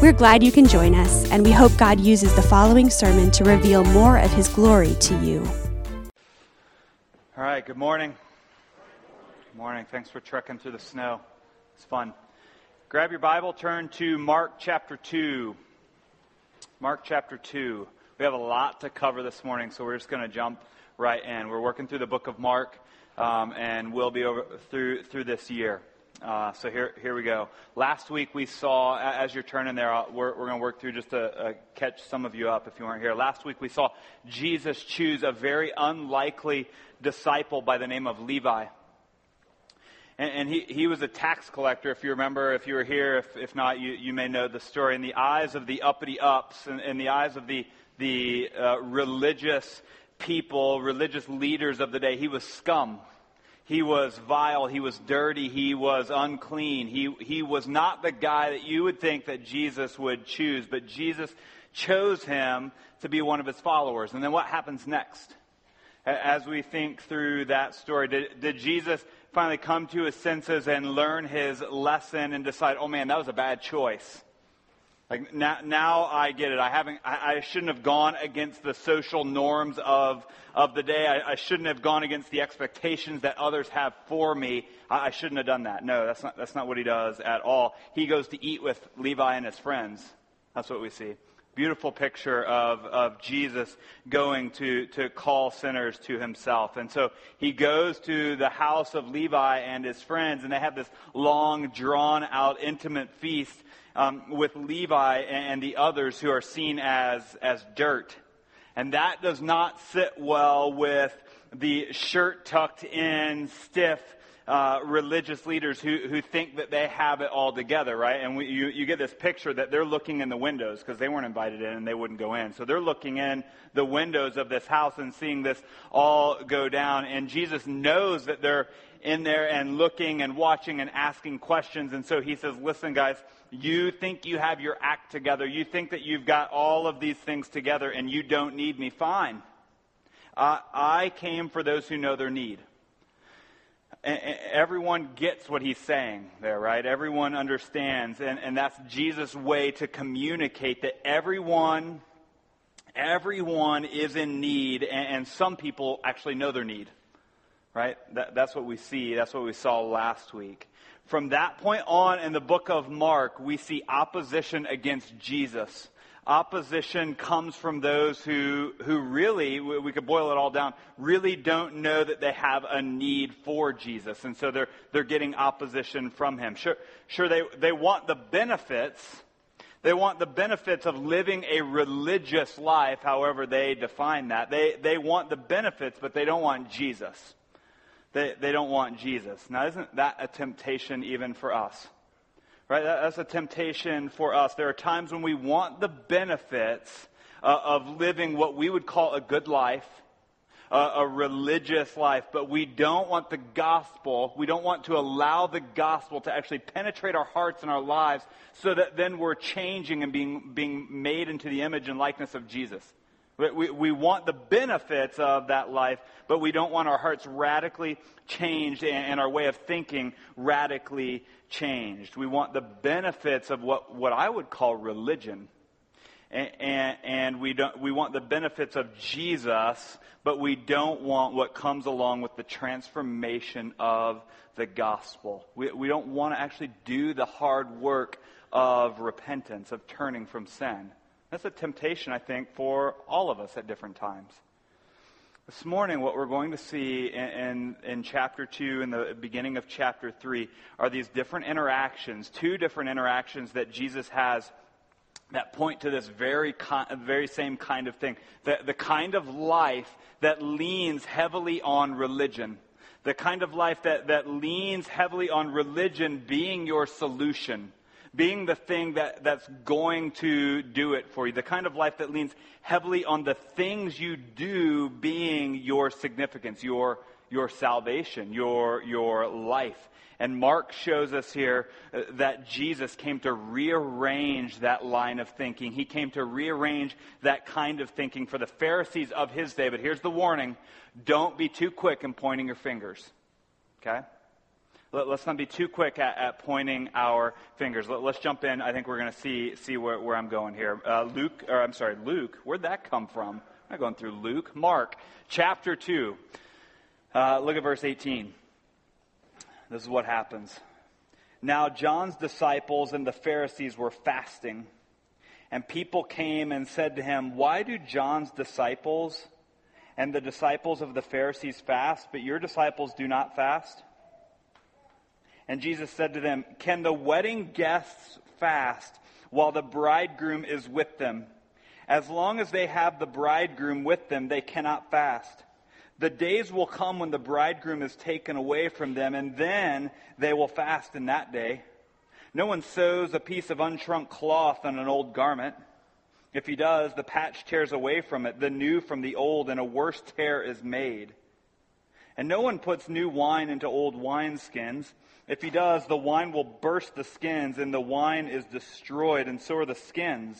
We're glad you can join us, and we hope God uses the following sermon to reveal more of His glory to you. All right, good morning. Good morning. Thanks for trekking through the snow. It's fun. Grab your Bible, turn to Mark chapter 2. Mark chapter 2. We have a lot to cover this morning, so we're just going to jump right in. We're working through the book of Mark, um, and we'll be over through, through this year. Uh, so here, here we go. Last week we saw, as you're turning there, we're, we're going to work through just to uh, catch some of you up if you weren't here. Last week we saw Jesus choose a very unlikely disciple by the name of Levi. And, and he, he was a tax collector, if you remember, if you were here. If, if not, you, you may know the story. In the eyes of the uppity ups, and in the eyes of the, the uh, religious people, religious leaders of the day, he was scum. He was vile. He was dirty. He was unclean. He, he was not the guy that you would think that Jesus would choose, but Jesus chose him to be one of his followers. And then what happens next? As we think through that story, did, did Jesus finally come to his senses and learn his lesson and decide, oh man, that was a bad choice? Like now, now I get it. I haven't. I, I, shouldn't have gone against the social norms of of the day. I, I, shouldn't have gone against the expectations that others have for me. I, I shouldn't have done that. No, that's not. That's not what he does at all. He goes to eat with Levi and his friends. That's what we see. Beautiful picture of, of Jesus going to, to call sinners to himself. And so he goes to the house of Levi and his friends, and they have this long, drawn out, intimate feast um, with Levi and the others who are seen as, as dirt. And that does not sit well with the shirt tucked in, stiff, uh, religious leaders who, who think that they have it all together, right? And we, you, you get this picture that they're looking in the windows because they weren't invited in and they wouldn't go in. So they're looking in the windows of this house and seeing this all go down. And Jesus knows that they're in there and looking and watching and asking questions. And so he says, listen, guys, you think you have your act together. You think that you've got all of these things together and you don't need me. Fine. Uh, I came for those who know their need. everyone gets what he's saying there, right? Everyone understands. And, and that's Jesus' way to communicate that everyone, everyone is in need, and, and some people actually know their need right? That, that's what we see. That's what we saw last week. From that point on in the book of Mark, we see opposition against Jesus. Opposition comes from those who, who really, we could boil it all down, really don't know that they have a need for Jesus. And so they're, they're getting opposition from him. Sure, sure they, they want the benefits. They want the benefits of living a religious life, however they define that. They, they want the benefits, but they don't want Jesus. They, they don't want Jesus. Now, isn't that a temptation even for us? Right? That's a temptation for us. There are times when we want the benefits uh, of living what we would call a good life, uh, a religious life, but we don't want the gospel, we don't want to allow the gospel to actually penetrate our hearts and our lives so that then we're changing and being, being made into the image and likeness of Jesus. We, we want the benefits of that life, but we don't want our hearts radically changed and, and our way of thinking radically changed. We want the benefits of what, what I would call religion. And, and, and, we, don't, we want the benefits of Jesus, but we don't want what comes along with the transformation of the gospel. We, we don't want to actually do the hard work of repentance, of turning from sin. That's a temptation, I think, for all of us at different times. This morning, what we're going to see in, in, in, chapter 2 and the beginning of chapter 3 are these different interactions, two different interactions that Jesus has that point to this very, very same kind of thing. The, the kind of life that leans heavily on religion. The kind of life that, that leans heavily on religion being your solution being the thing that, that's going to do it for you, the kind of life that leans heavily on the things you do being your significance, your, your salvation, your, your life. And Mark shows us here uh, that Jesus came to rearrange that line of thinking. He came to rearrange that kind of thinking for the Pharisees of his day. But here's the warning don't be too quick in pointing your fingers. Okay? Let, us not be too quick at, at pointing our fingers. Let, us jump in. I think we're going to see, see where, where I'm going here. Uh, Luke, or I'm sorry, Luke. Where'd that come from? I'm not going through Luke. Mark, chapter 2. Uh, look at verse 18. This is what happens. Now, John's disciples and the Pharisees were fasting, and people came and said to him, Why do John's disciples and the disciples of the Pharisees fast, but your disciples do not fast? And Jesus said to them, Can the wedding guests fast while the bridegroom is with them? As long as they have the bridegroom with them, they cannot fast. The days will come when the bridegroom is taken away from them, and then they will fast in that day. No one sews a piece of unshrunk cloth on an old garment. If he does, the patch tears away from it, the new from the old, and a worse tear is made. And no one puts new wine into old wineskins. If he does, the wine will burst the skins, and the wine is destroyed, and so are the skins.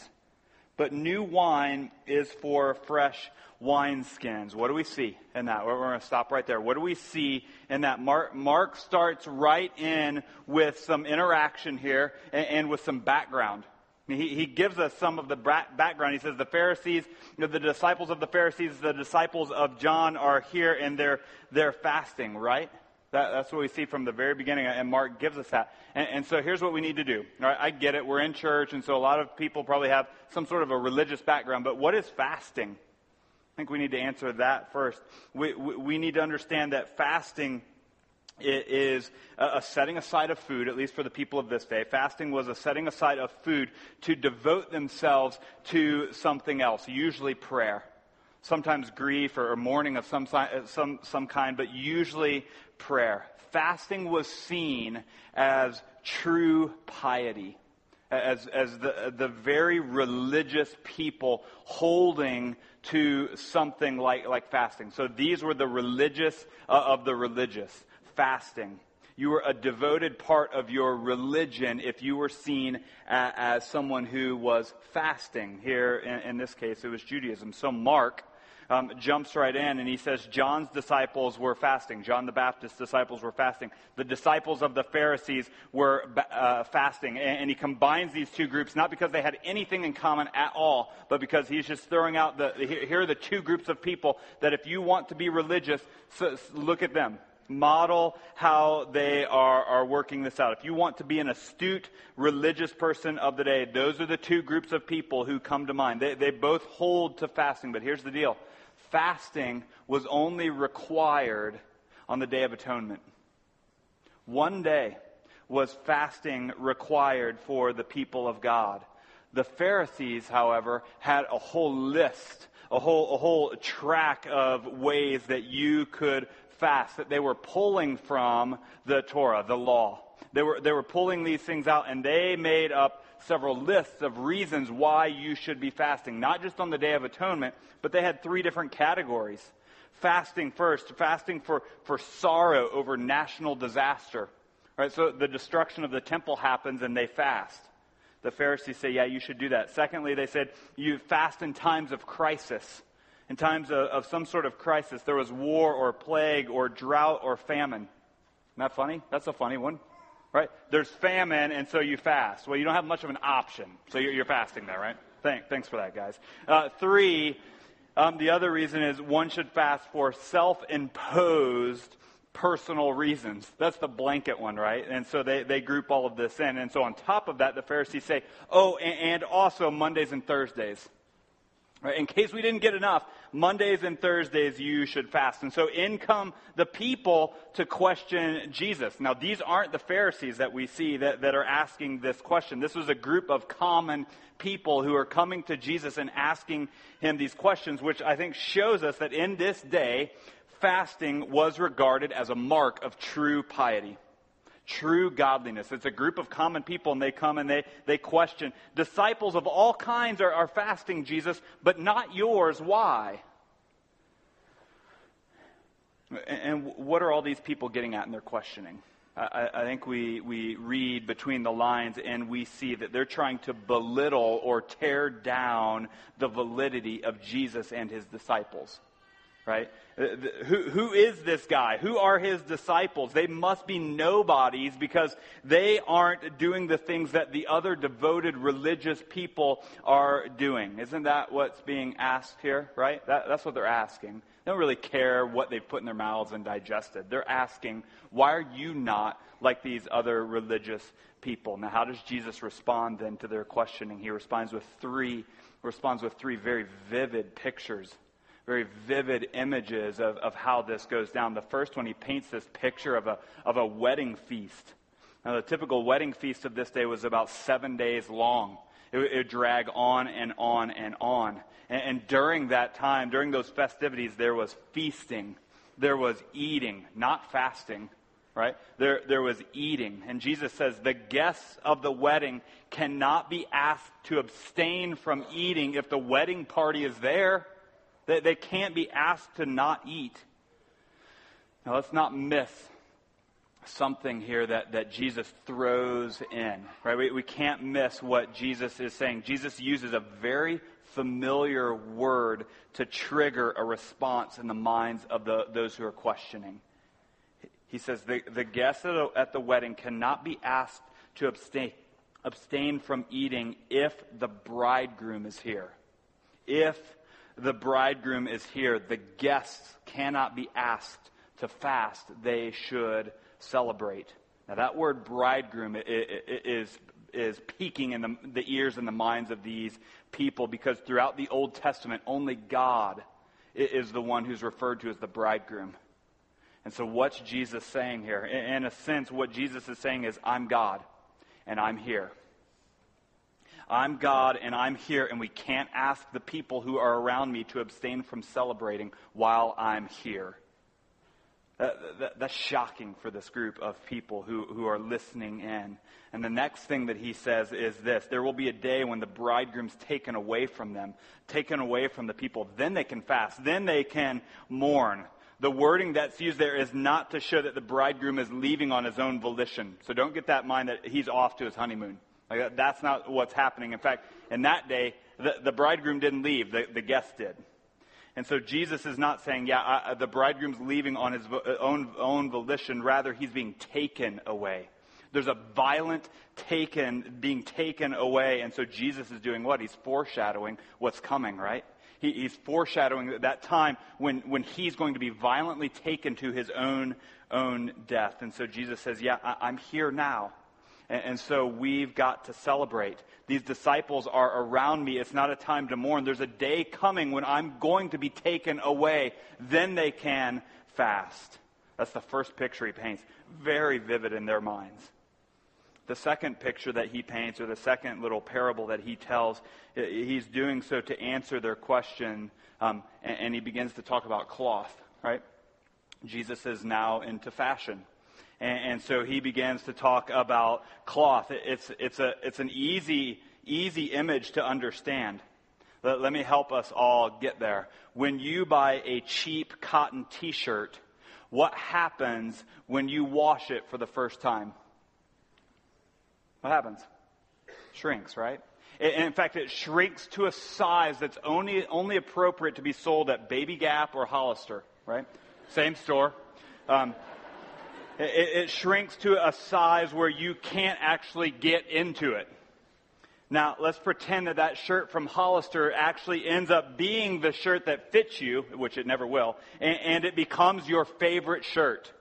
But new wine is for fresh wineskins. What do we see in that? We're, going to stop right there. What do we see in that? Mark, Mark starts right in with some interaction here and, and with some background. He, he, gives us some of the background. He says the Pharisees, you know, the disciples of the Pharisees, the disciples of John are here and they're, they're fasting, right? That, that's what we see from the very beginning, and Mark gives us that. And, and so here's what we need to do. I get it. We're in church, and so a lot of people probably have some sort of a religious background, but what is fasting? I think we need to answer that first. We, we, we need to understand that fasting is a setting aside of food, at least for the people of this day. Fasting was a setting aside of food to devote themselves to something else, usually prayer. Sometimes grief or mourning of some, some, some kind, but usually prayer. Fasting was seen as true piety, as, as the, the very religious people holding to something like, like fasting. So these were the religious uh, of the religious, fasting. You were a devoted part of your religion if you were seen as, as someone who was fasting. Here, in, in this case, it was Judaism. So Mark um, jumps right in and he says John's disciples were fasting. John the Baptist's disciples were fasting. The disciples of the Pharisees were uh, fasting. And, and, he combines these two groups not because they had anything in common at all, but because he's just throwing out the, here are the two groups of people that if you want to be religious, so, look at them model how they are, are working this out. If you want to be an astute religious person of the day, those are the two groups of people who come to mind. They, they both hold to fasting, but here's the deal fasting was only required on the Day of Atonement. One day was fasting required for the people of God. The Pharisees, however, had a whole list, a whole, a whole track of ways that you could fast, that they were pulling from the Torah, the law. They were, they were pulling these things out, and they made up several lists of reasons why you should be fasting, not just on the Day of Atonement, but they had three different categories. Fasting first, fasting for, for sorrow over national disaster. Right, so the destruction of the temple happens and they fast. The Pharisees say, yeah, you should do that. Secondly, they said, you fast in times of crisis. In times of, of some sort of crisis, there was war or plague or drought or famine. Isn't that funny? That's a funny one right? There's famine, and so you fast. Well, you don't have much of an option, so you're, you're fasting there, right? Thank, thanks for that, guys. Uh, three, um, the other reason is one should fast for self imposed personal reasons. That's the blanket one, right? And so they, they group all of this in. And so on top of that, the Pharisees say, oh, and, and also Mondays and Thursdays. Right? In case we didn't get enough, Mondays and Thursdays you should fast. And so in come the people to question Jesus. Now, these aren't the Pharisees that we see that, that are asking this question. This was a group of common people who are coming to Jesus and asking him these questions, which I think shows us that in this day, fasting was regarded as a mark of true piety true godliness. It's a group of common people, and they come and they, they question. Disciples of all kinds are, are fasting, Jesus, but not yours. Why? And what are all these people getting at in their questioning? I, I, think we, we read between the lines and we see that they're trying to belittle or tear down the validity of Jesus and his disciples right? Uh, who, who is this guy? Who are his disciples? They must be nobodies because they aren't doing the things that the other devoted religious people are doing. Isn't that what's being asked here, right? That, that's what they're asking. They don't really care what they've put in their mouths and digested. They're asking, why are you not like these other religious people? Now, how does Jesus respond then to their questioning? He responds with three, responds with three very vivid pictures very vivid images of, of how this goes down. The first one, he paints this picture of a, of a wedding feast. Now, the typical wedding feast of this day was about seven days long. It would drag on and on and on. And, and during that time, during those festivities, there was feasting, there was eating, not fasting right? There, there was eating. And Jesus says the guests of the wedding cannot be asked to abstain from eating if the wedding party is there. They, they can't be asked to not eat. Now, let's not miss something here that, that Jesus throws in, right? We, we can't miss what Jesus is saying. Jesus uses a very familiar word to trigger a response in the minds of the, those who are questioning. He says the, the guests at, a, at the wedding cannot be asked to abstain, abstain from eating if the bridegroom is here. If the bridegroom is here, the guests cannot be asked to fast. They should celebrate. Now, that word bridegroom is, is peaking in the, the ears and the minds of these people because throughout the Old Testament, only God is the one who's referred to as the bridegroom. And so, what's Jesus saying here? In a sense, what Jesus is saying is, I'm God, and I'm here. I'm God and I'm here, and we can't ask the people who are around me to abstain from celebrating while I'm here. Uh, that, that, that's shocking for this group of people who, who are listening in. And the next thing that he says is this there will be a day when the bridegroom's taken away from them, taken away from the people. Then they can fast, then they can mourn. The wording that's used there is not to show that the bridegroom is leaving on his own volition. So don't get that mind that he's off to his honeymoon. Like, that's not what's happening. In fact, in that day, the, the bridegroom didn't leave, the, the guest did. And so Jesus is not saying, yeah, I, the bridegroom's leaving on his uh, own, own volition. Rather, he's being taken away. There's a violent taken, being taken away. And so Jesus is doing what? He's foreshadowing what's coming, right? He, he's foreshadowing that time when, when he's going to be violently taken to his own, own death. And so Jesus says, yeah, I, I'm here now. And, and so we've got to celebrate. These disciples are around me. It's not a time to mourn. There's a day coming when I'm going to be taken away. Then they can fast. That's the first picture he paints. Very vivid in their minds. The second picture that he paints, or the second little parable that he tells, he's doing so to answer their question, um, and, and he begins to talk about cloth, right? Jesus is now into fashion. And, and so he begins to talk about cloth. It's, it's, a, it's an easy, easy image to understand. Let, let me help us all get there. When you buy a cheap cotton t shirt, what happens when you wash it for the first time? What happens? Shrinks, right? In fact, it shrinks to a size that's only, only appropriate to be sold at Baby Gap or Hollister, right? Same store. Um, it, it shrinks to a size where you can't actually get into it. Now, let's pretend that that shirt from Hollister actually ends up being the shirt that fits you, which it never will, and, and it becomes your favorite shirt.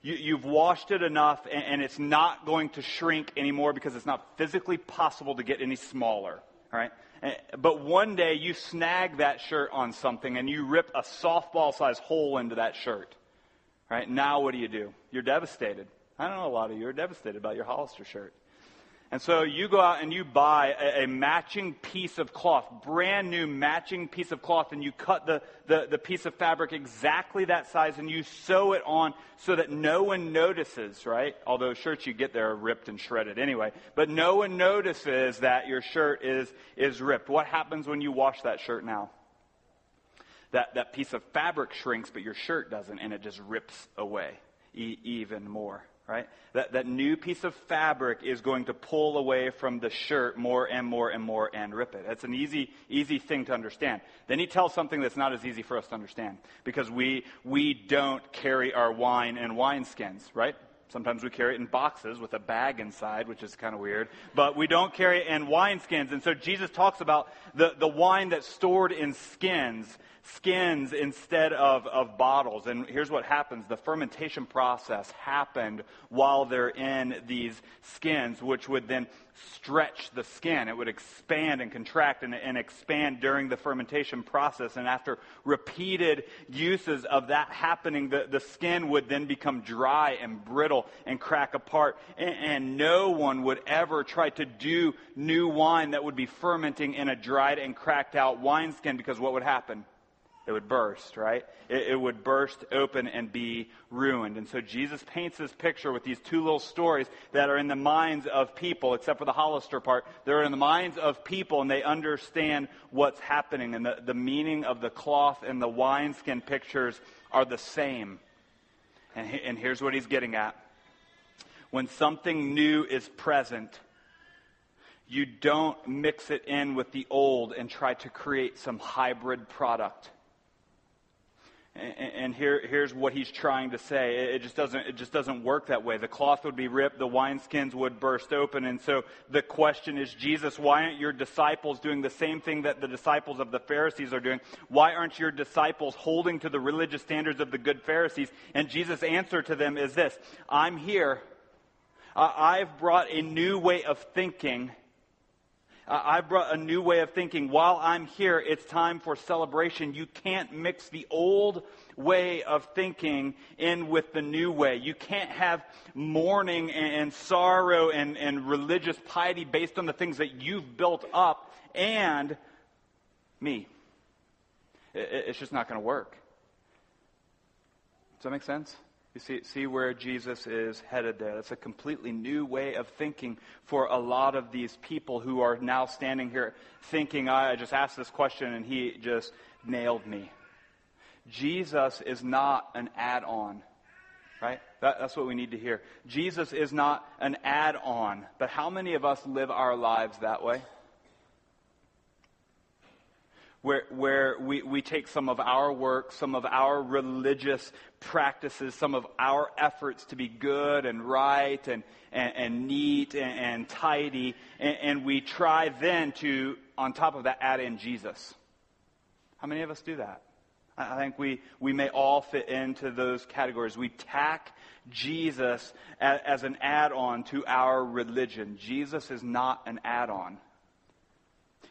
You, have washed it enough, and, and, it's not going to shrink anymore because it's not physically possible to get any smaller. All right? Eh, but one day you snag that shirt on something and you rip a softball size hole into that shirt. Right? Now what do you do? You're devastated. I know a lot of you are devastated about your Hollister shirt. And so you go out and you buy a, a, matching piece of cloth, brand new matching piece of cloth, and you cut the, the, the, piece of fabric exactly that size and you sew it on so that no one notices, right? Although shirts you get there are ripped and shredded anyway. But no one notices that your shirt is, is ripped. What happens when you wash that shirt now? That, that piece of fabric shrinks, but your shirt doesn't, and it just rips away e- even more right? That, that new piece of fabric is going to pull away from the shirt more and more and more and rip it. That's an easy, easy thing to understand. Then he tells something that's not as easy for us to understand because we, we don't carry our wine in wineskins, right? Sometimes we carry it in boxes with a bag inside, which is kind of weird. But we don't carry it in wineskins. And so Jesus talks about the, the wine that's stored in skins skins instead of, of bottles. And here's what happens the fermentation process happened while they're in these skins, which would then stretch the skin. It would expand and contract and, and expand during the fermentation process. And after repeated uses of that happening, the, the skin would then become dry and brittle and crack apart. And, and no one would ever try to do new wine that would be fermenting in a dried and cracked out wineskin because what would happen? It would burst, right? It, it, would burst open and be ruined. And so Jesus paints this picture with these two little stories that are in the minds of people, except for the Hollister part. They're in the minds of people and they understand what's happening. And the, the meaning of the cloth and the wineskin pictures are the same. And, he, and here's what he's getting at. When something new is present, you don't mix it in with the old and try to create some hybrid product and here, here's what he's trying to say. It just, doesn't, it just doesn't work that way. The cloth would be ripped, the wineskins would burst open. And so the question is, Jesus, why aren't your disciples doing the same thing that the disciples of the Pharisees are doing? Why aren't your disciples holding to the religious standards of the good Pharisees? And Jesus' answer to them is this I'm here. I've brought a new way of thinking I brought a new way of thinking. While I'm here, it's time for celebration. You can't mix the old way of thinking in with the new way. You can't have mourning and, and sorrow and, and religious piety based on the things that you've built up and me. It, it's just not going to work. Does that make sense? You see, see where Jesus is headed there. That's a completely new way of thinking for a lot of these people who are now standing here thinking, I just asked this question and he just nailed me. Jesus is not an add on, right? That, that's what we need to hear. Jesus is not an add on. But how many of us live our lives that way? Where, where we, we take some of our work, some of our religious practices, some of our efforts to be good and right and, and, and neat and, and tidy, and, and we try then to, on top of that, add in Jesus. How many of us do that? I think we, we may all fit into those categories. We tack Jesus as, as an add on to our religion. Jesus is not an add on.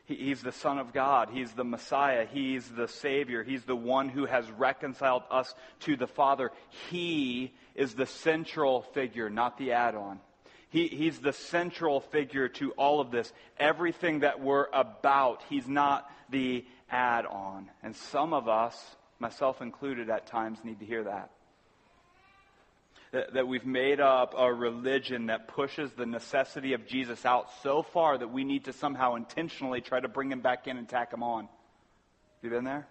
He's the Son of God. He's the Messiah. He's the Savior. He's the one who has reconciled us to the Father. He is the central figure, not the add on. He, he's the central figure to all of this. Everything that we're about, He's not the add on. And some of us, myself included at times, need to hear that that, that we've made up a religion that pushes the necessity of Jesus out so far that we need to somehow intentionally try to bring him back in and tack him on. You been there?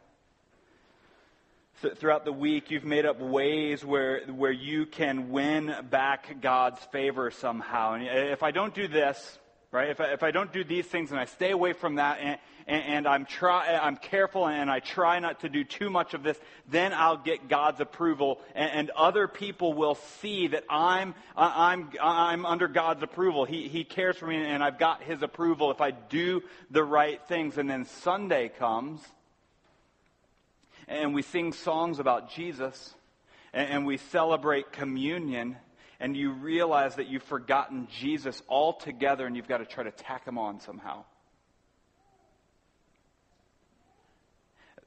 throughout the week, you've made up ways where, where you can win back God's favor somehow. And if I don't do this, right, if I, if I don't do these things and I stay away from that and, and, and I'm, try, I'm careful and I try not to do too much of this, then I'll get God's approval, and, and other people will see that I'm, I'm, I'm under God's approval. He, he cares for me, and I've got His approval if I do the right things. And then Sunday comes, and we sing songs about Jesus, and, and we celebrate communion and you realize that you've forgotten Jesus altogether and you've got to try to tack him on somehow.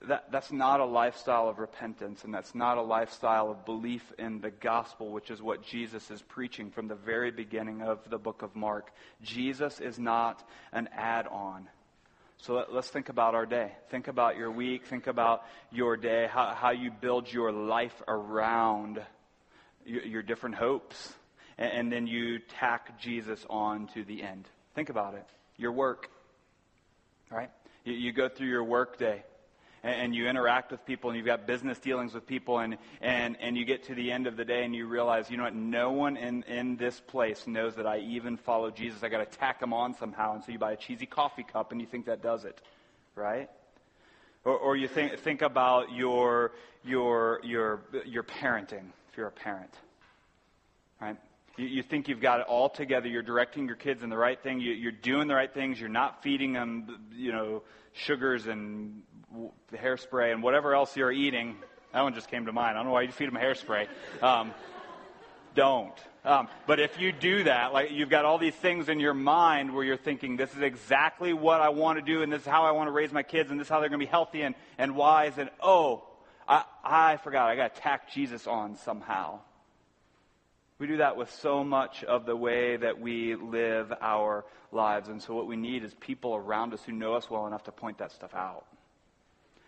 that, that's not a lifestyle of repentance, and that's not a lifestyle of belief in the gospel, which is what Jesus is preaching from the very beginning of the book of Mark. Jesus is not an add on. So let, us think about our day. Think about your week. Think about your day, how, how you build your life around your, your different hopes. And, and then you tack Jesus on to the end. Think about it. Your work, right? You, you go through your work day and you interact with people and you've got business dealings with people and, and, and you get to the end of the day and you realize, you know what, no one in, in this place knows that I even follow Jesus. I got to tack him on somehow. And so you buy a cheesy coffee cup and you think that does it, right? Or, or you think, think about your, your, your, your parenting, you're a parent, right? You, you think you've got it all together. You're directing your kids in the right thing. You, you're doing the right things. You're not feeding them, you know, sugars and hairspray and whatever else you're eating. That one just came to mind. I don't know why you feed them hairspray. Um, don't. Um, but if you do that, like you've got all these things in your mind where you're thinking, this is exactly what I want to do, and this is how I want to raise my kids, and this is how they're going to be healthy and, and wise, and oh, I, I forgot, I got to tack Jesus on somehow. We do that with so much of the way that we live our lives. And so, what we need is people around us who know us well enough to point that stuff out.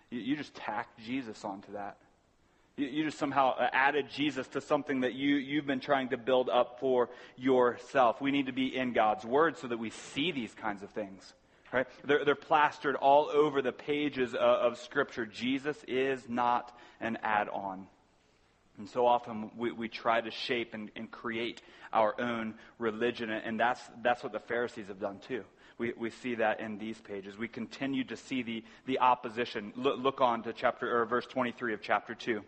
You, you just tack Jesus onto that. You, you just somehow added Jesus to something that you, you've been trying to build up for yourself. We need to be in God's Word so that we see these kinds of things. Right? They're, they're plastered all over the pages of, of Scripture. Jesus is not an add on. And so often we, we try to shape and, and create our own religion, and that's, that's what the Pharisees have done too. We, we see that in these pages. We continue to see the, the opposition. Look, look on to chapter or verse 23 of chapter 2.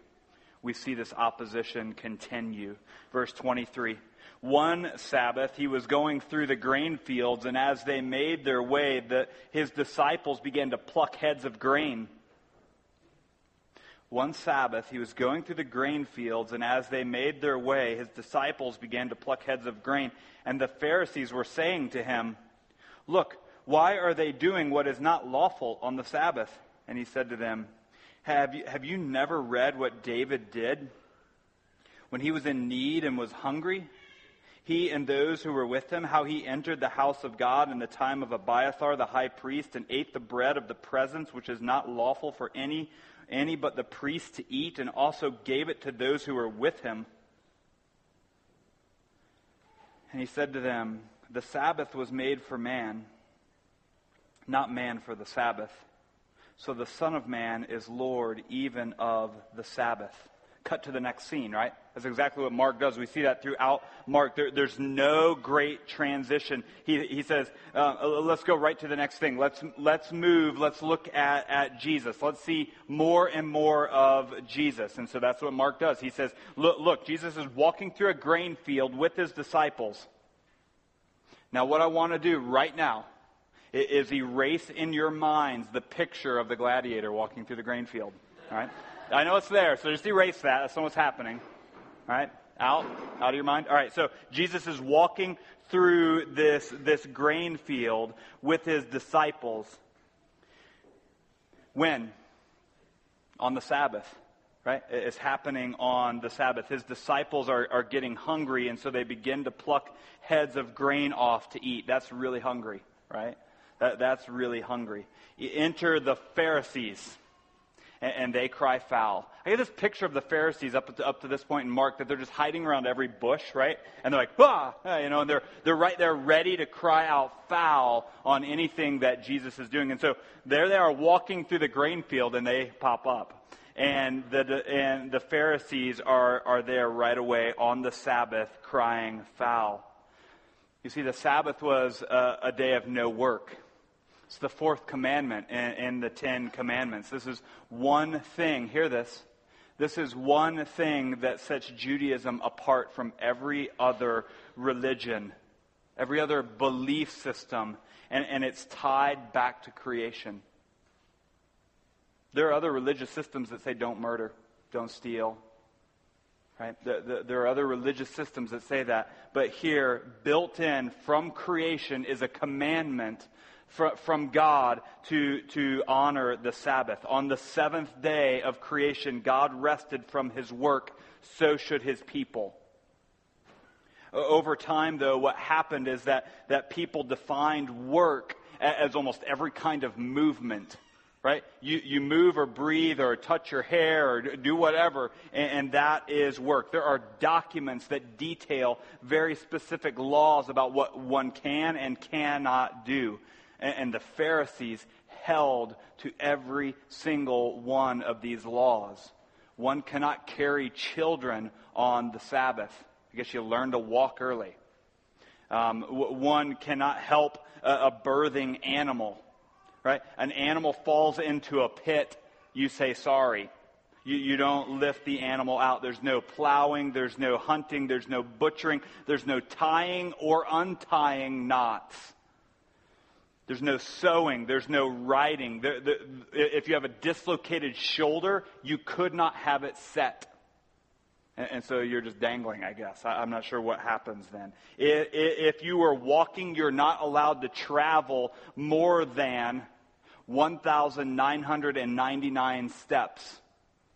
We see this opposition continue. Verse 23. One Sabbath, he was going through the grain fields, and as they made their way, the, his disciples began to pluck heads of grain one Sabbath, he was going through the grain fields, and as they made their way, his disciples began to pluck heads of grain. And the Pharisees were saying to him, Look, why are they doing what is not lawful on the Sabbath? And he said to them, Have you, have you never read what David did when he was in need and was hungry? He and those who were with him, how he entered the house of God in the time of Abiathar the high priest and ate the bread of the presence, which is not lawful for any any but the priest to eat, and also gave it to those who were with him. And he said to them, The Sabbath was made for man, not man for the Sabbath. So the Son of Man is Lord even of the Sabbath cut to the next scene, right? That's exactly what Mark does. We see that throughout Mark. There, there's no great transition. He, he says, uh, let's go right to the next thing. Let's, let's move. Let's look at, at Jesus. Let's see more and more of Jesus. And so that's what Mark does. He says, look, look, Jesus is walking through a grain field with his disciples. Now, what I want to do right now is erase in your minds the picture of the gladiator walking through the grain field. All right? I know it's there, so just erase that. That's not what's happening. All right? Out? Out of your mind? All right, so Jesus is walking through this, this grain field with his disciples. When? On the Sabbath, right? It's happening on the Sabbath. His disciples are, are getting hungry, and so they begin to pluck heads of grain off to eat. That's really hungry, right? That, that's really hungry. You enter the Pharisees and, and they cry foul. I get this picture of the Pharisees up to, up to this point in Mark that they're just hiding around every bush, right? And they're like, ah, you know, and they're, they're right there ready to cry out foul on anything that Jesus is doing. And so there they are walking through the grain field and they pop up and the, and the Pharisees are, are there right away on the Sabbath crying foul. You see, the Sabbath was a, a day of no work. It's the fourth commandment in, in the Ten Commandments. This is one thing. Hear this. This is one thing that sets Judaism apart from every other religion, every other belief system, and, and it's tied back to creation. There are other religious systems that say don't murder, don't steal. Right? The, the, there are other religious systems that say that. But here, built in from creation, is a commandment from God to, to honor the Sabbath. On the seventh day of creation, God rested from his work, so should his people. Over time, though, what happened is that, that people defined work as almost every kind of movement right? You, you move or breathe or touch your hair or do whatever, and, and, that is work. There are documents that detail very specific laws about what one can and cannot do. And, and the Pharisees held to every single one of these laws. One cannot carry children on the Sabbath. I guess you learn to walk early. Um, one cannot help a, a birthing animal right? An animal falls into a pit, you say sorry. You, you don't lift the animal out. There's no plowing, there's no hunting, there's no butchering, there's no tying or untying knots. There's no sewing, there's no writing. If you have a dislocated shoulder, you could not have it set. And, and so you're just dangling, I guess. I, am not sure what happens then. If, if you are walking, you're not allowed to travel more than 1,999 steps.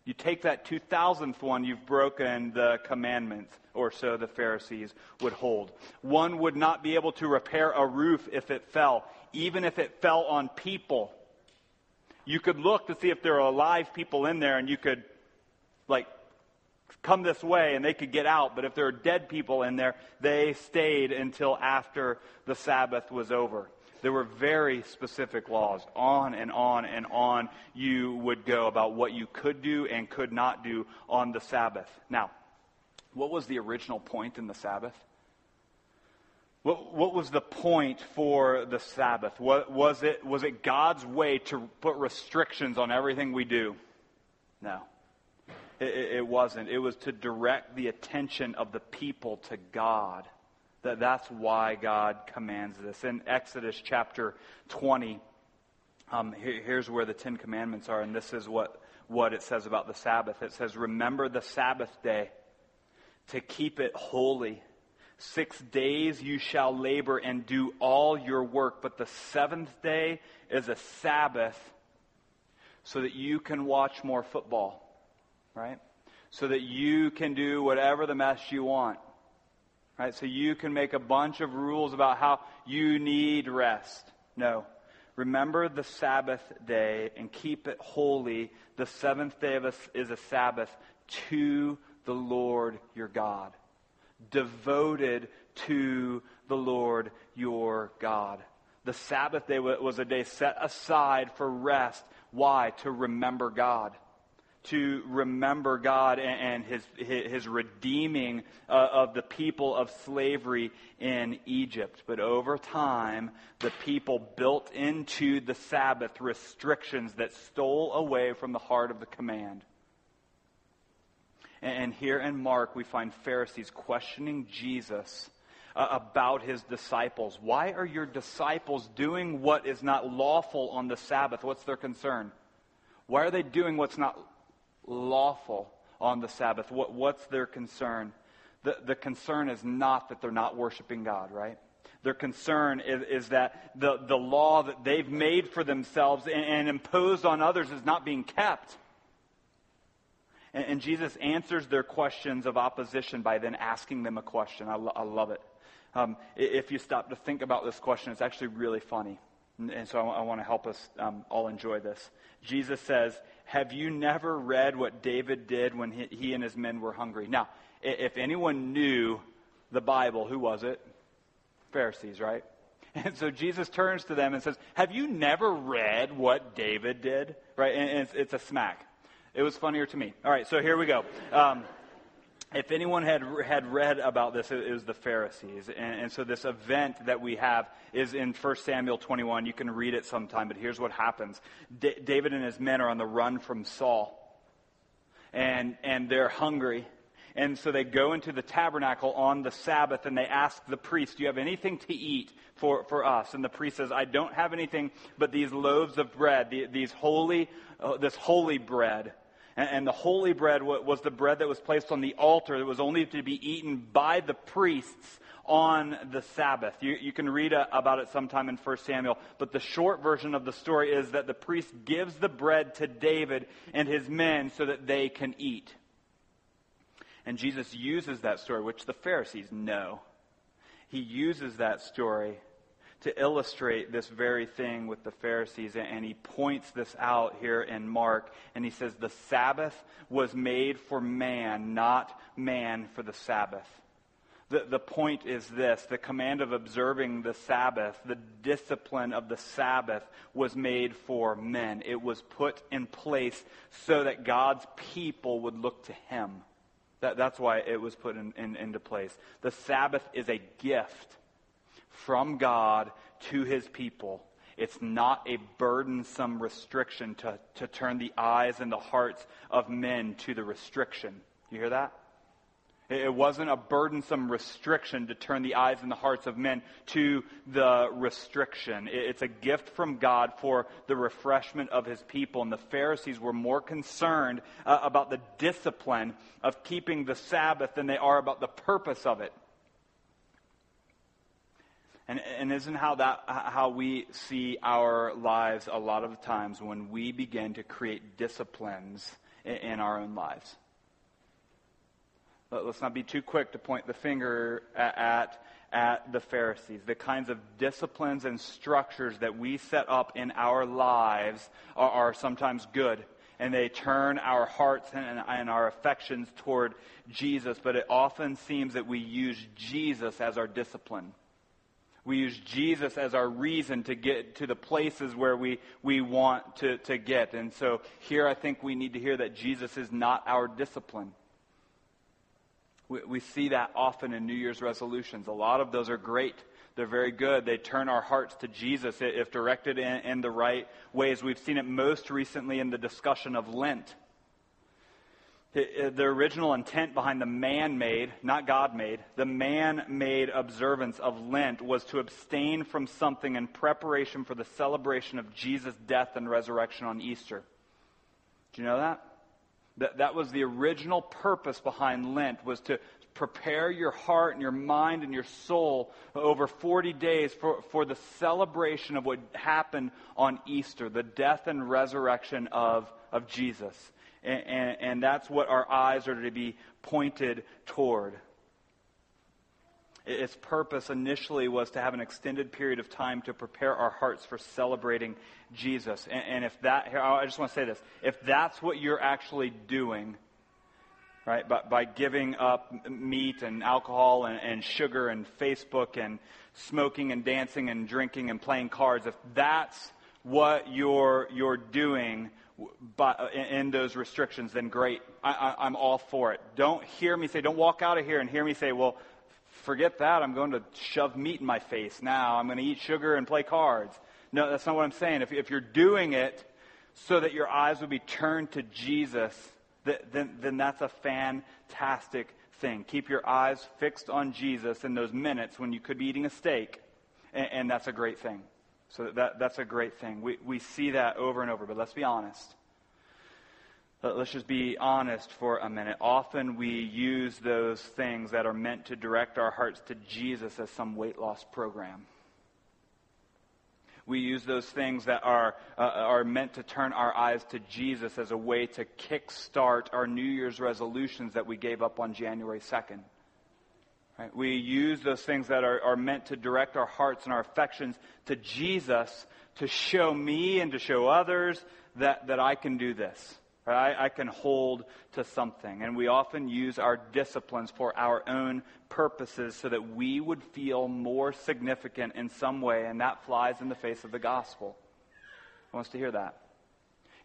You take that 2,000th one, you've broken the commandments, or so the Pharisees would hold. One would not be able to repair a roof if it fell, even if it fell on people. You could look to see if there are alive people in there, and you could, like, come this way and they could get out. But if there are dead people in there, they stayed until after the Sabbath was over. There were very specific laws. On and on and on you would go about what you could do and could not do on the Sabbath. Now, what was the original point in the Sabbath? What, what was the point for the Sabbath? What, was, it, was it God's way to put restrictions on everything we do? No. It, it wasn't. It was to direct the attention of the people to God. That, that's why God commands this. In Exodus chapter 20, um, here, here's where the Ten Commandments are, and this is what, what it says about the Sabbath. It says, Remember the Sabbath day to keep it holy. Six days you shall labor and do all your work, but the seventh day is a Sabbath so that you can watch more football, right? So that you can do whatever the mess you want. Right? So you can make a bunch of rules about how you need rest. No. Remember the Sabbath day and keep it holy. The seventh day of us is a Sabbath to the Lord your God. Devoted to the Lord your God. The Sabbath day was a day set aside for rest. Why? To remember God to remember God and, his, his redeeming uh, of the people of slavery in Egypt. But over time, the people built into the Sabbath restrictions that stole away from the heart of the command. And here in Mark, we find Pharisees questioning Jesus uh, about his disciples. Why are your disciples doing what is not lawful on the Sabbath? What's their concern? Why are they doing what's not lawful on the Sabbath. What, what's their concern? The, the concern is not that they're not worshiping God, right? Their concern is, is that the, the law that they've made for themselves and, and imposed on others is not being kept. And, and, Jesus answers their questions of opposition by then asking them a question. I, lo- I love it. Um, if you stop to think about this question, it's actually really funny. And, and so I, I want to help us um, all enjoy this. Jesus says, have you never read what David did when he, he and his men were hungry? Now, if anyone knew the Bible, who was it? Pharisees, right? And so Jesus turns to them and says, Have you never read what David did? Right? And it's, it's a smack. It was funnier to me. All right, so here we go. Um, if anyone had, had read about this, it, was the Pharisees. And, and, so this event that we have is in 1 Samuel 21. You can read it sometime, but here's what happens. D- David and his men are on the run from Saul. And, and they're hungry. And so they go into the tabernacle on the Sabbath and they ask the priest, Do you have anything to eat for, for us? And the priest says, I don't have anything but these loaves of bread, the, these holy, uh, this holy bread. And, the holy bread was the bread that was placed on the altar that was only to be eaten by the priests on the Sabbath. You, you can read a, about it sometime in 1 Samuel, but the short version of the story is that the priest gives the bread to David and his men so that they can eat. And Jesus uses that story, which the Pharisees know. He uses that story to illustrate this very thing with the Pharisees. And he points this out here in Mark. And he says, The Sabbath was made for man, not man for the Sabbath. The, the point is this the command of observing the Sabbath, the discipline of the Sabbath, was made for men. It was put in place so that God's people would look to Him. That, that's why it was put in, in, into place. The Sabbath is a gift from God to His people. It's not a burdensome restriction to, to turn the eyes and the hearts of men to the restriction. You hear that? It wasn't a burdensome restriction to turn the eyes and the hearts of men to the restriction. It's a gift from God for the refreshment of his people. And the Pharisees were more concerned uh, about the discipline of keeping the Sabbath than they are about the purpose of it. And, and isn't how that how we see our lives a lot of times when we begin to create disciplines in, in our own lives? Let's not be too quick to point the finger at, at the Pharisees. The kinds of disciplines and structures that we set up in our lives are, are sometimes good and they turn our hearts and, and, our affections toward Jesus, but it often seems that we use Jesus as our discipline. We use Jesus as our reason to get to the places where we, we want to, to get. And so here I think we need to hear that Jesus is not our discipline. We, we see that often in New Year's resolutions. A lot of those are great. They're very good. They turn our hearts to Jesus if directed in, in the right ways. We've seen it most recently in the discussion of Lent. Uh, the original intent behind the man made, not God made, the man made observance of Lent was to abstain from something in preparation for the celebration of Jesus' death and resurrection on Easter. Do you know that? That, that was the original purpose behind Lent, was to prepare your heart and your mind and your soul over 40 days for, for the celebration of what happened on Easter, the death and resurrection of, of Jesus. And, and, and that's what our eyes are to be pointed toward. Its purpose initially was to have an extended period of time to prepare our hearts for celebrating Jesus. And, and if that, here, I just want to say this. If that's what you're actually doing, right, by, by giving up meat and alcohol and, and sugar and Facebook and smoking and dancing and drinking and playing cards, if that's what you're, you're doing by, in those restrictions, then great. I, I, I'm all for it. Don't hear me say, don't walk out of here and hear me say, well, forget that. I'm going to shove meat in my face now. I'm going to eat sugar and play cards. No, that's not what I'm saying. If, if you're doing it so that your eyes would be turned to Jesus, then, then that's a fantastic thing. Keep your eyes fixed on Jesus in those minutes when you could be eating a steak, and, and that's a great thing. So that, that's a great thing. We, we see that over and over, but let's be honest. Let's just be honest for a minute. Often we use those things that are meant to direct our hearts to Jesus as some weight loss program. We use those things that are, uh, are meant to turn our eyes to Jesus as a way to kickstart our New Year's resolutions that we gave up on January 2nd. Right? We use those things that are, are meant to direct our hearts and our affections to Jesus to show me and to show others that, that I can do this. I, I can hold to something. And we often use our disciplines for our own purposes so that we would feel more significant in some way, and that flies in the face of the gospel. Who wants to hear that?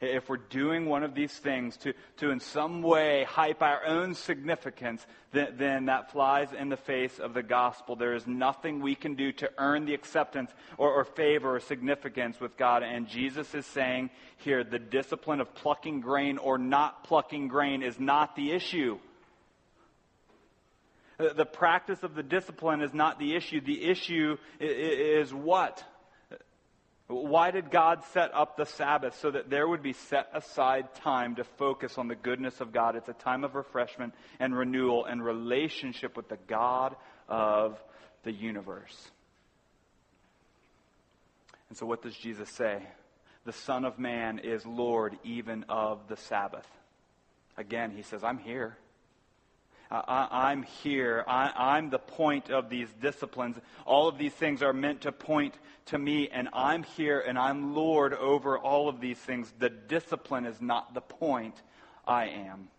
If we're doing one of these things to, to in some way hype our own significance, then, then that flies in the face of the gospel. There is nothing we can do to earn the acceptance or, or favor or significance with God. And Jesus is saying here the discipline of plucking grain or not plucking grain is not the issue. The practice of the discipline is not the issue. The issue is what? Why did God set up the Sabbath? So that there would be set aside time to focus on the goodness of God. It's a time of refreshment and renewal and relationship with the God of the universe. And so, what does Jesus say? The Son of Man is Lord even of the Sabbath. Again, he says, I'm here. I, am here. I, am the point of these disciplines. All of these things are meant to point to me, and I'm here and I'm Lord over all of these things. The discipline is not the point. I am.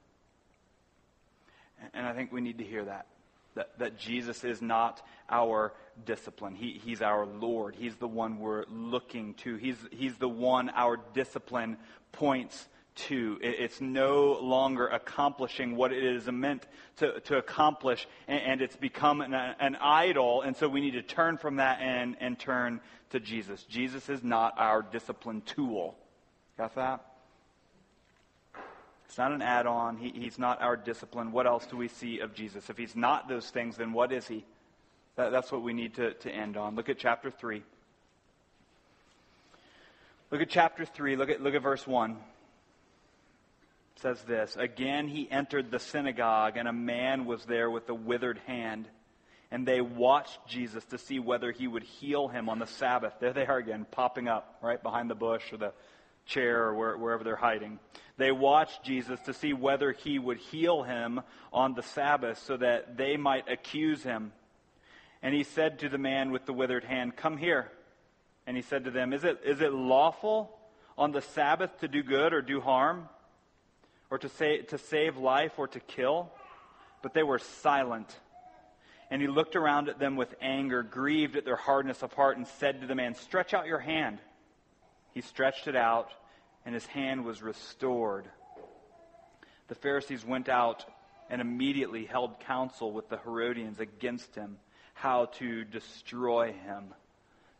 And I think we need to hear that. That, that Jesus is not our discipline. He, he's our Lord. He's the one we're looking to. He's, he's the one our discipline points to. It's no longer accomplishing what it is meant to, to accomplish, and, and it's become an, an, idol, and so we need to turn from that and, and turn to Jesus. Jesus is not our discipline tool. Got that? It's not an add on. He, he's not our discipline. What else do we see of Jesus? If he's not those things, then what is he? That, that's what we need to, to end on. Look at chapter 3. Look at chapter 3. Look at, look at verse 1 says this Again he entered the synagogue, and a man was there with a withered hand. And they watched Jesus to see whether he would heal him on the Sabbath. There they are again, popping up right behind the bush or the chair or where, wherever they're hiding. They watched Jesus to see whether he would heal him on the Sabbath so that they might accuse him. And he said to the man with the withered hand, Come here. And he said to them, Is it, is it lawful on the Sabbath to do good or do harm? Or to, to save life or to kill, but they were silent. And he looked around at them with anger, grieved at their hardness of heart, and said to the man, Stretch out your hand. He stretched it out, and his hand was restored. The Pharisees went out and immediately held counsel with the Herodians against him, how to destroy him.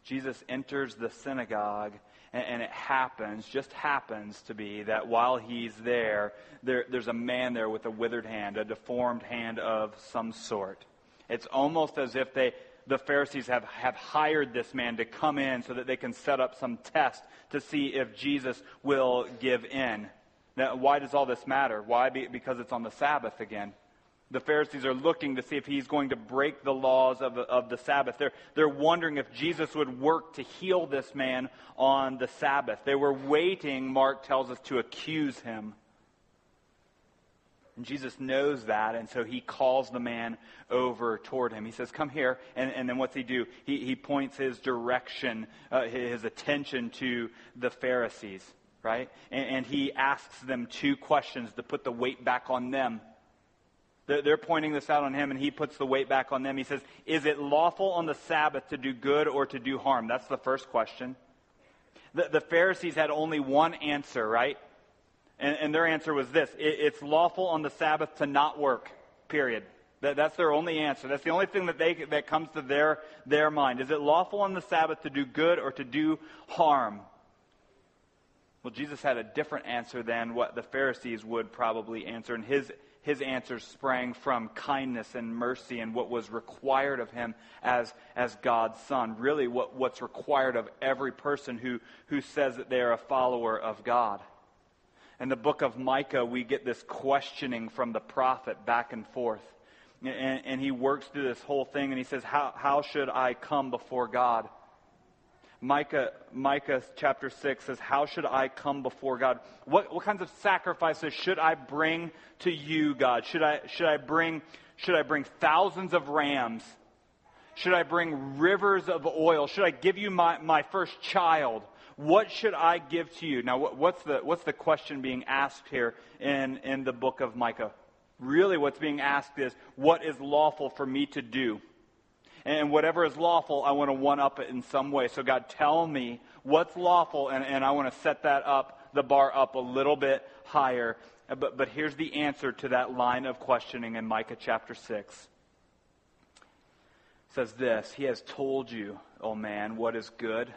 Jesus enters the synagogue and, and it happens, just happens to be that while he's there, there, there's a man there with a withered hand, a deformed hand of some sort. It's almost as if they, the Pharisees have, have hired this man to come in so that they can set up some test to see if Jesus will give in. Now, why does all this matter? Why? Because it's on the Sabbath again the Pharisees are looking to see if he's going to break the laws of, of the Sabbath. They're, they're wondering if Jesus would work to heal this man on the Sabbath. They were waiting, Mark tells us, to accuse him. And Jesus knows that, and so he calls the man over toward him. He says, Come here. And, and then what's he do? He, he points his direction, uh, his attention to the Pharisees, right? And, and he asks them two questions to put the weight back on them. They're pointing this out on him, and he puts the weight back on them. He says, Is it lawful on the Sabbath to do good or to do harm? That's the first question. The, the Pharisees had only one answer, right? And, and their answer was this it, It's lawful on the Sabbath to not work, period. That, that's their only answer. That's the only thing that, they, that comes to their, their mind. Is it lawful on the Sabbath to do good or to do harm? Well, Jesus had a different answer than what the Pharisees would probably answer. And his his answers sprang from kindness and mercy and what was required of him as, as God's son. Really, what, what's required of every person who, who says that they are a follower of God. In the book of Micah, we get this questioning from the prophet back and forth. And, and he works through this whole thing and he says, How, how should I come before God? Micah, Micah chapter 6 says, How should I come before God? What, what kinds of sacrifices should I bring to you, God? Should I, should I, bring, should I bring thousands of rams? Should I bring rivers of oil? Should I give you my, my first child? What should I give to you? Now, what, what's, the, what's the question being asked here in, in the book of Micah? Really, what's being asked is, What is lawful for me to do? And whatever is lawful, I want to one up it in some way. So, God, tell me what's lawful, and, and I want to set that up, the bar up a little bit higher. Uh, but, but here's the answer to that line of questioning in Micah chapter 6. It says this He has told you, oh man, what is good.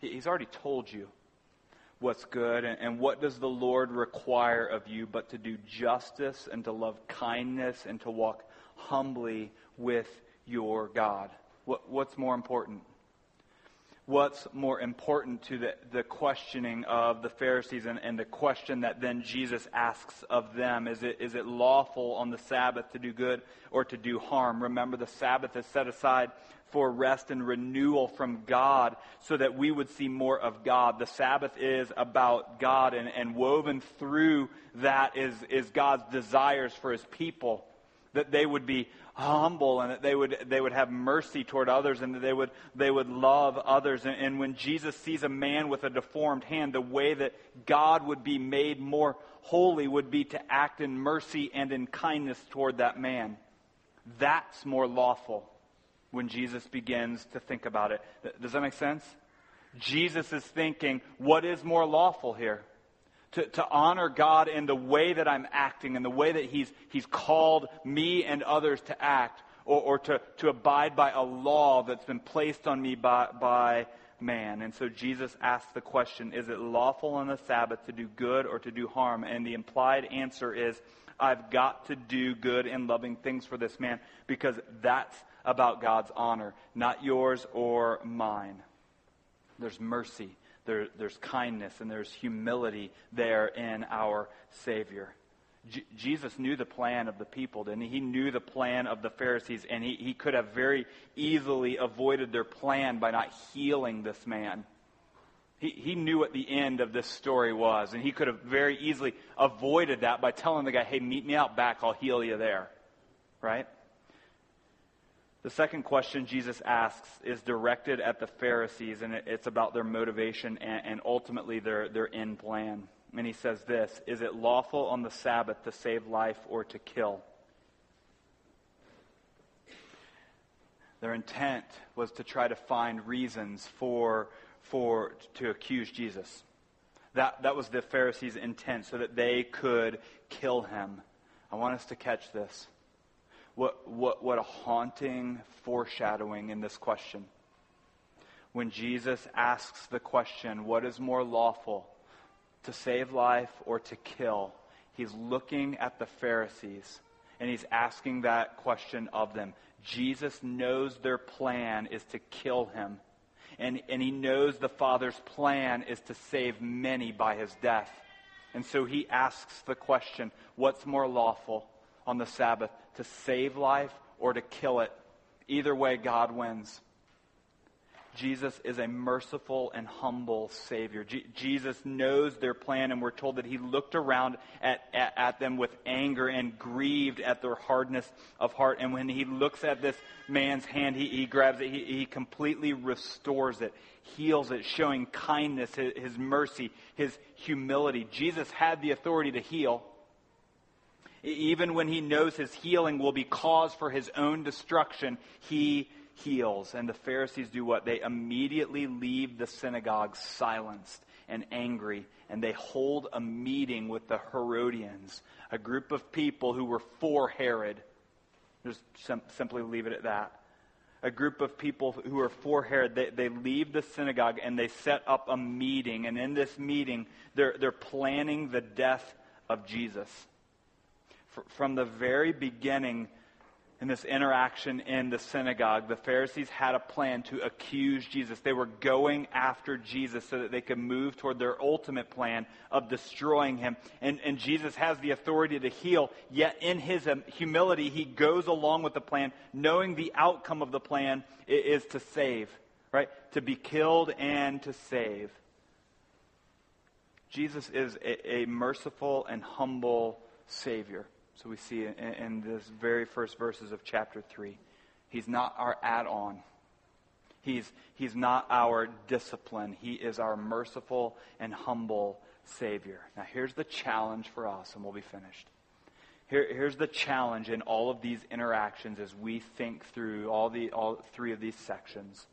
He's already told you what's good. And what does the Lord require of you but to do justice and to love kindness and to walk humbly with your God? What, what's more important? what's more important to the, the questioning of the Pharisees and, and the question that then Jesus asks of them? Is it, is it lawful on the Sabbath to do good or to do harm? Remember, the Sabbath is set aside for rest and renewal from God so that we would see more of God. The Sabbath is about God, and, and woven through that is, is God's desires for his people that they would be humble and that they would, they would have mercy toward others and that they would, they would love others. And, and when Jesus sees a man with a deformed hand, the way that God would be made more holy would be to act in mercy and in kindness toward that man. That's more lawful when Jesus begins to think about it. Does that make sense? Jesus is thinking, what is more lawful here? To, to honor God in the way that I'm acting and the way that He's, he's called me and others to act, or, or to, to abide by a law that's been placed on me by, by man. And so Jesus asks the question Is it lawful on the Sabbath to do good or to do harm? And the implied answer is, I've got to do good and loving things for this man because that's about God's honor, not yours or mine. There's mercy there, there's kindness and there's humility there in our Savior. J- Jesus knew the plan of the people, didn't he? He knew the plan of the Pharisees, and he, he could have very easily avoided their plan by not healing this man. He, he knew what the end of this story was, and he could have very easily avoided that by telling the guy, hey, meet me out back, I'll heal you there. Right? The second question Jesus asks is directed at the Pharisees, and it's about their motivation and, and, ultimately their, their end plan. And he says this Is it lawful on the Sabbath to save life or to kill? Their intent was to try to find reasons for, for to accuse Jesus. That, that was the Pharisees' intent, so that they could kill him. I want us to catch this. What, what, what a haunting foreshadowing in this question. When Jesus asks the question, what is more lawful, to save life or to kill? He's looking at the Pharisees and he's asking that question of them. Jesus knows their plan is to kill him. And, and he knows the Father's plan is to save many by his death. And so he asks the question what's more lawful? On the Sabbath to save life or to kill it. Either way, God wins. Jesus is a merciful and humble Savior. Je- Jesus knows their plan, and we're told that He looked around at, at, at, them with anger and grieved at their hardness of heart. And when He looks at this man's hand, He, he grabs it, he, he completely restores it, heals it, showing kindness, his, his mercy, His humility. Jesus had the authority to heal. Even when he knows his healing will be cause for his own destruction, he heals. And the Pharisees do what? They immediately leave the synagogue silenced and angry, and they hold a meeting with the Herodians, a group of people who were for Herod. Just sim- simply leave it at that. A group of people who are for Herod, they, they leave the synagogue and they set up a meeting. And in this meeting, they're, they're planning the death of Jesus from the very beginning in this interaction in the synagogue, the Pharisees had a plan to accuse Jesus. They were going after Jesus so that they could move toward their ultimate plan of destroying him. And, and Jesus has the authority to heal, yet in his um, humility, he goes along with the plan, knowing the outcome of the plan is to save, right? To be killed and to save. Jesus is a, a merciful and humble Savior. So we see in, in this very first verses of chapter 3. He's not our add on. He's, he's not our discipline. He is our merciful and humble Savior. Now, here's the challenge for us, and we'll be finished. Here, here's the challenge in all of these interactions as we think through all, the, all three of these sections.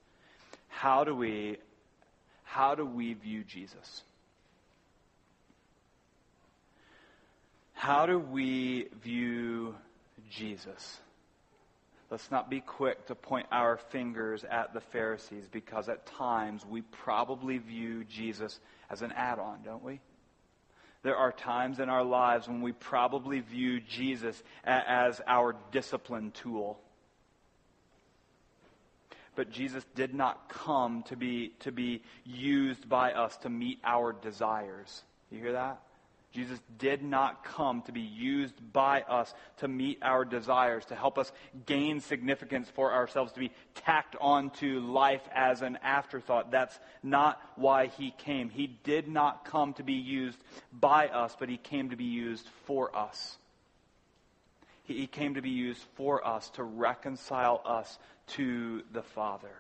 How do we, how do we view Jesus? How do we view Jesus? Let's not be quick to point our fingers at the Pharisees because at times we probably view Jesus as an add on, don't we? There are times in our lives when we probably view Jesus as our discipline tool. but Jesus did not come to be, to be used by us to meet our desires. You hear that? Jesus did not come to be used by us to meet our desires, to help us gain significance for ourselves, to be tacked onto life as an afterthought. That's not why he came. He did not come to be used by us, but he came to be used for us. He came to be used for us to reconcile us to the Father.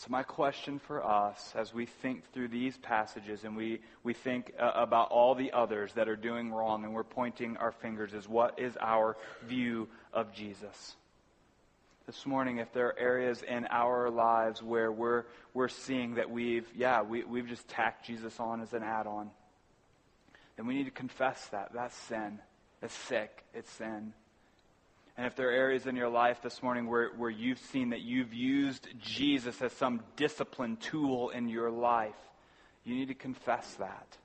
So, my question for us as we think through these passages and we, we think uh, about all the others that are doing wrong and we're pointing our fingers is what is our view of Jesus? This morning, if there are areas in our lives where we're, we're seeing that we've, yeah, we, we've just tacked Jesus on as an add on, then we need to confess that. That's sin. It's sick. It's sin. And if there are areas in your life this morning where, where you've seen that you've used Jesus as some discipline tool in your life, you need to confess that.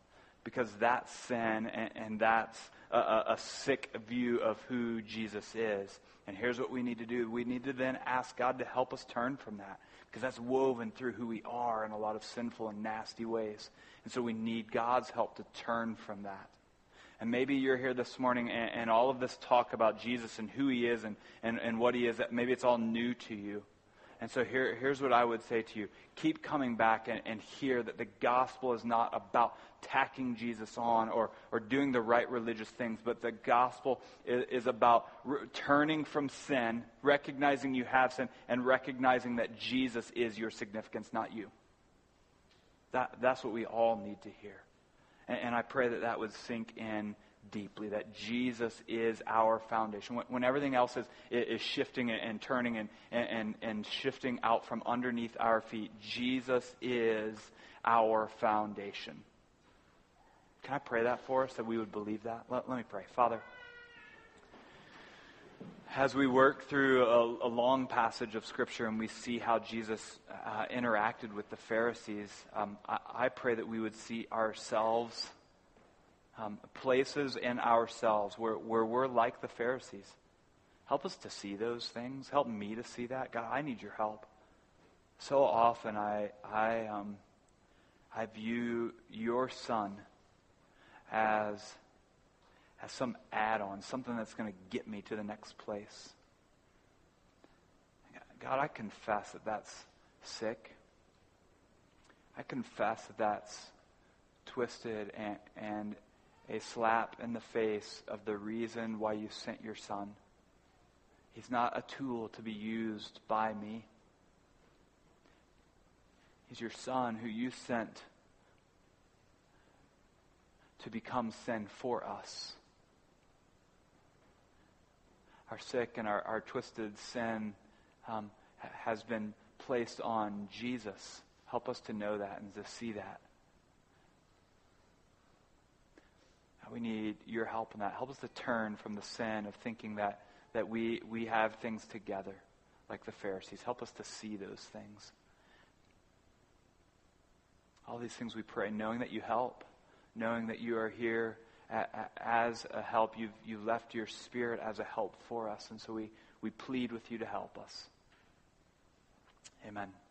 Because that's sin and, and that's a, a, sick view of who Jesus is. And here's what we need to do we need to then ask God to help us turn from that. Because that's woven through who we are in a lot of sinful and nasty ways. And so we need God's help to turn from that. And maybe you're here this morning and, and, all of this talk about Jesus and who he is and, and, and what he is, maybe it's all new to you. And so here, here's what I would say to you. Keep coming back and, and hear that the gospel is not about tacking Jesus on or, or doing the right religious things, but the gospel is, is about re- turning from sin, recognizing you have sin, and recognizing that Jesus is your significance, not you. That, that's what we all need to hear. And, and I pray that that would sink in deeply, that Jesus is our foundation. When, when everything else is, is shifting and, turning and, and, and shifting out from underneath our feet, Jesus is our foundation. Can I pray that for us, that we would believe that? Let, let me pray. Father, as we work through a, a, long passage of Scripture and we see how Jesus uh, interacted with the Pharisees, um, I, I, pray that we would see ourselves, um, places in ourselves where, where we're like the Pharisees. Help us to see those things. Help me to see that. God, I need your help. So often I, I, um, I view your son as as some add on, something that's going to get me to the next place. God, I confess that that's sick. I confess that that's twisted and, and a slap in the face of the reason why you sent your son. He's not a tool to be used by me. He's your son who you sent to become sin for us our sick and our, our twisted sin um, has been placed on Jesus. Help us to know that and to see that. We need your help in that. Help us to turn from the sin of thinking that, that we, we have things together like the Pharisees. Help us to see those things. All these things we pray, knowing that you help, knowing that you are here as a help. You've, you've left your spirit as a help for us. And so we, we plead with you to help us. Amen.